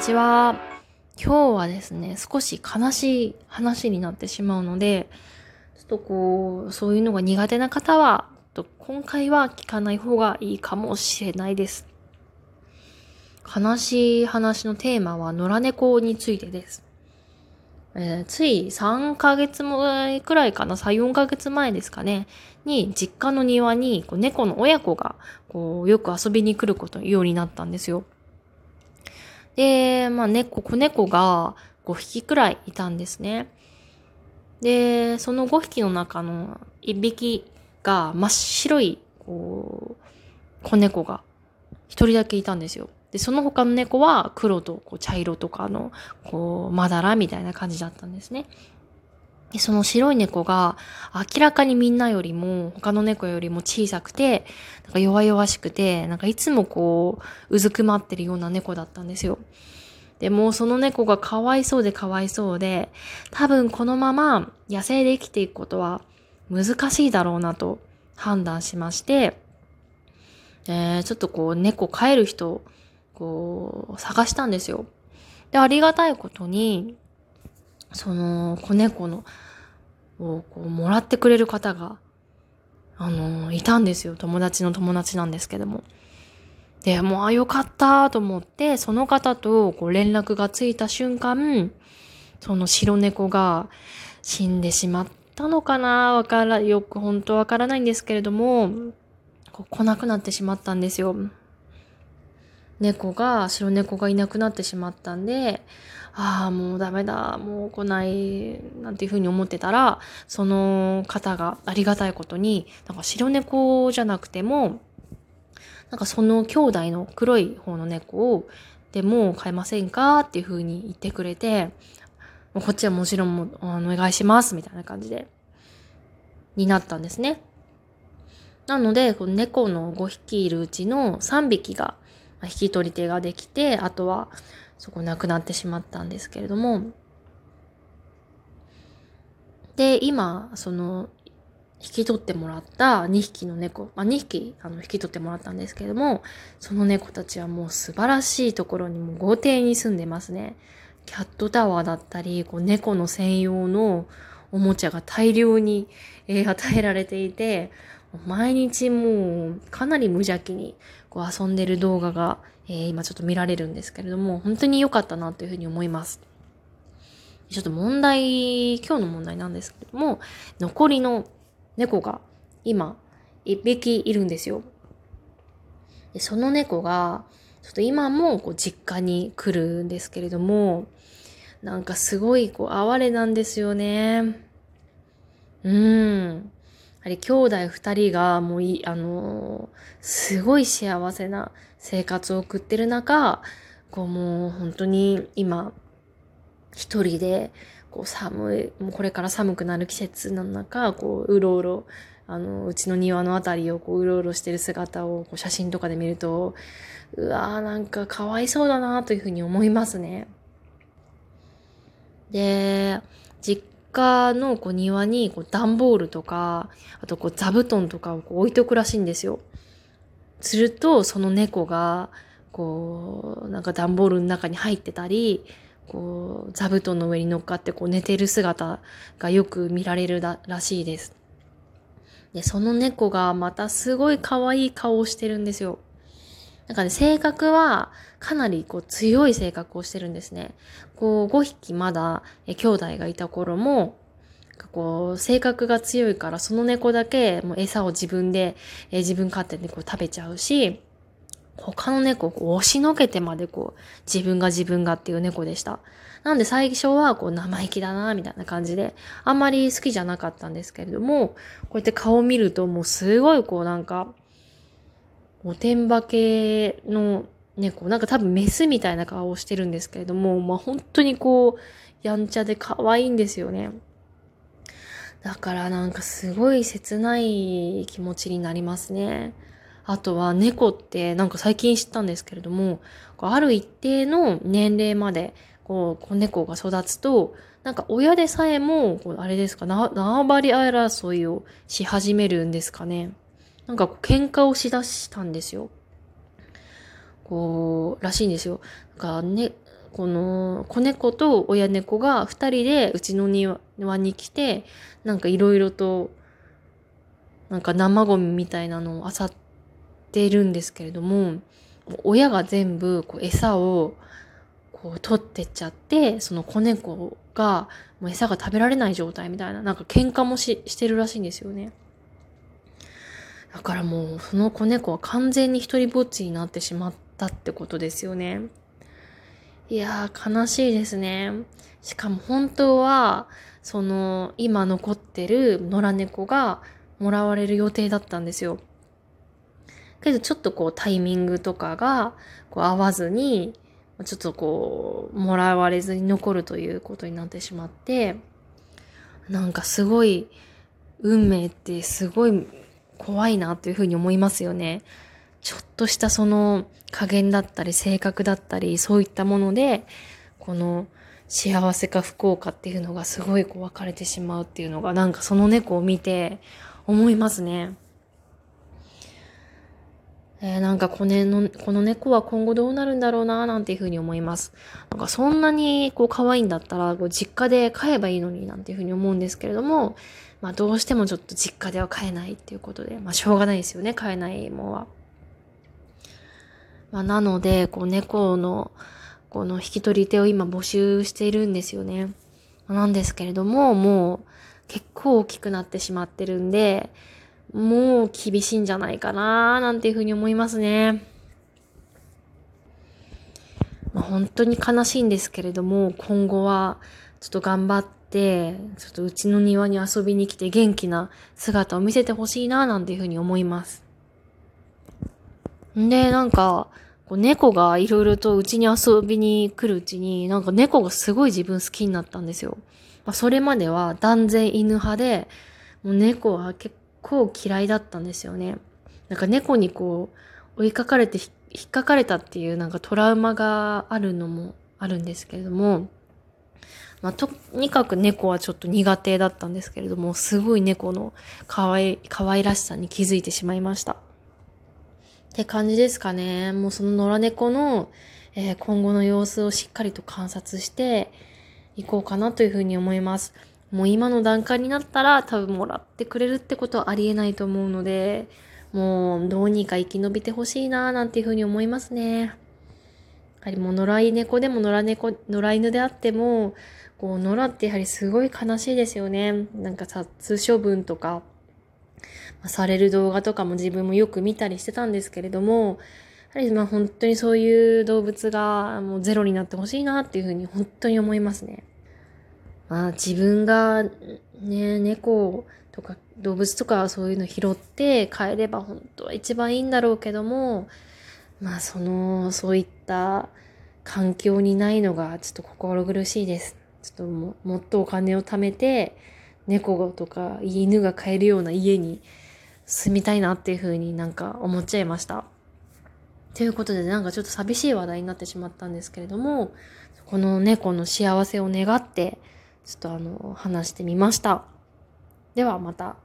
ちは。今日はですね、少し悲しい話になってしまうので、ちょっとこう、そういうのが苦手な方は、と今回は聞かない方がいいかもしれないです。悲しい話のテーマは野良猫についてです。えー、つい3ヶ月前くらいかな、3、4ヶ月前ですかね、に実家の庭にこう猫の親子がこうよく遊びに来ることようになったんですよ。で、まあ猫、子猫が5匹くらいいたんですね。で、その5匹の中の1匹が真っ白い、こう、子猫が1人だけいたんですよ。で、その他の猫は黒とこう茶色とかの、こう、まだらみたいな感じだったんですね。で、その白い猫が明らかにみんなよりも、他の猫よりも小さくて、なんか弱々しくて、なんかいつもこう、うずくまってるような猫だったんですよ。でもその猫がかわいそうでかわいそうで、多分このまま野生で生きていくことは難しいだろうなと判断しまして、えー、ちょっとこう猫飼える人、こう探したんですよ。で、ありがたいことに、その子猫のをこうもらってくれる方が、あの、いたんですよ。友達の友達なんですけども。で、もう、あ、よかったと思って、その方とこう連絡がついた瞬間、その白猫が死んでしまったのかな？わから、よく本当わからないんですけれども、こう来なくなってしまったんですよ。猫が、白猫がいなくなってしまったんで、ああ、もうダメだ、もう来ない、なんていうふうに思ってたら、その方がありがたいことに、なんか白猫じゃなくても、なんかその兄弟の黒い方の猫を、でも飼えませんかっていうふうに言ってくれて、こっちはもちろんもお願いします、みたいな感じで、になったんですね。なので、この猫の5匹いるうちの3匹がま引き取り手ができて、あとはそこ亡くなってしまったんですけれども、で、今、その、引き取ってもらった2匹の猫、まあ、2匹あの引き取ってもらったんですけれども、その猫たちはもう素晴らしいところにもう豪邸に住んでますね。キャットタワーだったり、こう猫の専用のおもちゃが大量に、えー、与えられていて、毎日もうかなり無邪気にこう遊んでる動画が、えー、今ちょっと見られるんですけれども、本当に良かったなというふうに思います。ちょっと問題、今日の問題なんですけども、残りの猫が今一匹いるんですよ。でその猫が、ちょっと今もこう実家に来るんですけれども、なんかすごいこう哀れなんですよね。うん。り兄弟二人がもうい、あのー、すごい幸せな生活を送ってる中、こうもう本当に今、一人で、こう寒い、もうこれから寒くなる季節の中、こう、うろうろ、あの、うちの庭のあたりをこう、うろうろしてる姿をこう写真とかで見ると、うわーなんかかわいそうだなというふうに思いますね。で、実家のこう庭にこう段ボールとか、あとこう座布団とかをこう置いとくらしいんですよ。すると、その猫が、こう、なんか段ボールの中に入ってたり、こう、座布団の上に乗っかってこう寝てる姿がよく見られるらしいです。で、その猫がまたすごい可愛い顔をしてるんですよ。なんかね、性格はかなりこう強い性格をしてるんですね。こう5匹まだえ兄弟がいた頃も、こう性格が強いからその猫だけもう餌を自分で、え自分勝手にこう食べちゃうし、他の猫を押しのけてまでこう自分が自分がっていう猫でした。なんで最初はこう生意気だなみたいな感じであんまり好きじゃなかったんですけれども、こうやって顔を見るともうすごいこうなんかおてんばけの猫、なんか多分メスみたいな顔をしてるんですけれども、まあ本当にこう、やんちゃで可愛いんですよね。だからなんかすごい切ない気持ちになりますね。あとは猫ってなんか最近知ったんですけれども、ある一定の年齢までこう子猫が育つと、なんか親でさえも、こうあれですか、縄張り争いをし始めるんですかね。なんかこう喧嘩をしだしたんですよ。こう、らしいんですよ。なんかね、この子猫と親猫が二人でうちの庭に来て、なんかいろいろと、なんか生ゴミみたいなのを漁っているんですけれども、親が全部こう餌をこう取ってっちゃって、その子猫がもう餌が食べられない状態みたいな、なんか喧嘩もししてるらしいんですよね。だからもうその子猫は完全に一人ぼっちになってしまったってことですよね。いやー悲しいですね。しかも本当は、その今残ってる野良猫がもらわれる予定だったんですよ。けどちょっとこうタイミングとかがこう合わずに、ちょっとこう、もらわれずに残るということになってしまって、なんかすごい、運命ってすごい怖いなというふうに思いますよね。ちょっとしたその加減だったり性格だったりそういったもので、この幸せか不幸かっていうのがすごいこう分かれてしまうっていうのがなんかその猫を見て思いますね。えー、なんかこのこの猫は今後どうなるんだろうななんていうふうに思います。なんかそんなにこう可愛いんだったらこう実家で飼えばいいのになんていうふうに思うんですけれども、まあどうしてもちょっと実家では飼えないっていうことで、まあしょうがないですよね、飼えないものは。まあなので、こう猫のこの引き取り手を今募集しているんですよね。なんですけれども、もう結構大きくなってしまってるんで、もう厳しいんじゃないかななんていうふうに思いますね。まあ、本当に悲しいんですけれども、今後はちょっと頑張って、ちょっとうちの庭に遊びに来て元気な姿を見せてほしいななんていうふうに思います。で、なんか、こう猫がいろいろとうちに遊びに来るうちに、なんか猫がすごい自分好きになったんですよ。まあ、それまでは断然犬派で、もう猫は結構嫌いだったんですよね。なんか猫にこう追いかかれて引っかかれたっていうなんかトラウマがあるのもあるんですけれども、まあ、とにかく猫はちょっと苦手だったんですけれども、すごい猫の可愛可愛らしさに気づいてしまいました。って感じですかね。もうその野良猫の、えー、今後の様子をしっかりと観察していこうかなというふうに思います。もう今の段階になったら多分もらってくれるってことはありえないと思うので、もうどうにか生き延びてほしいなーなんていうふうに思いますね。やはりもう野良猫でも野良猫、野良犬であっても、こう野良ってやはりすごい悲しいですよね。なんか殺処分とか、される動画とかも自分もよく見たりしてたんですけれども、やはりまあ本当にそういう動物がもうゼロになってほしいなっていうふうに本当に思いますね。まあ自分がね、猫とか動物とかそういうの拾って帰れば本当は一番いいんだろうけども、まあその、そういった環境にないのがちょっと心苦しいです。ちょっとももっとお金を貯めて、猫とか犬が飼えるような家に住みたいなっていうふうになんか思っちゃいました。ということでなんかちょっと寂しい話題になってしまったんですけれども、この猫の幸せを願って、ちょっとあの、話してみました。ではまた。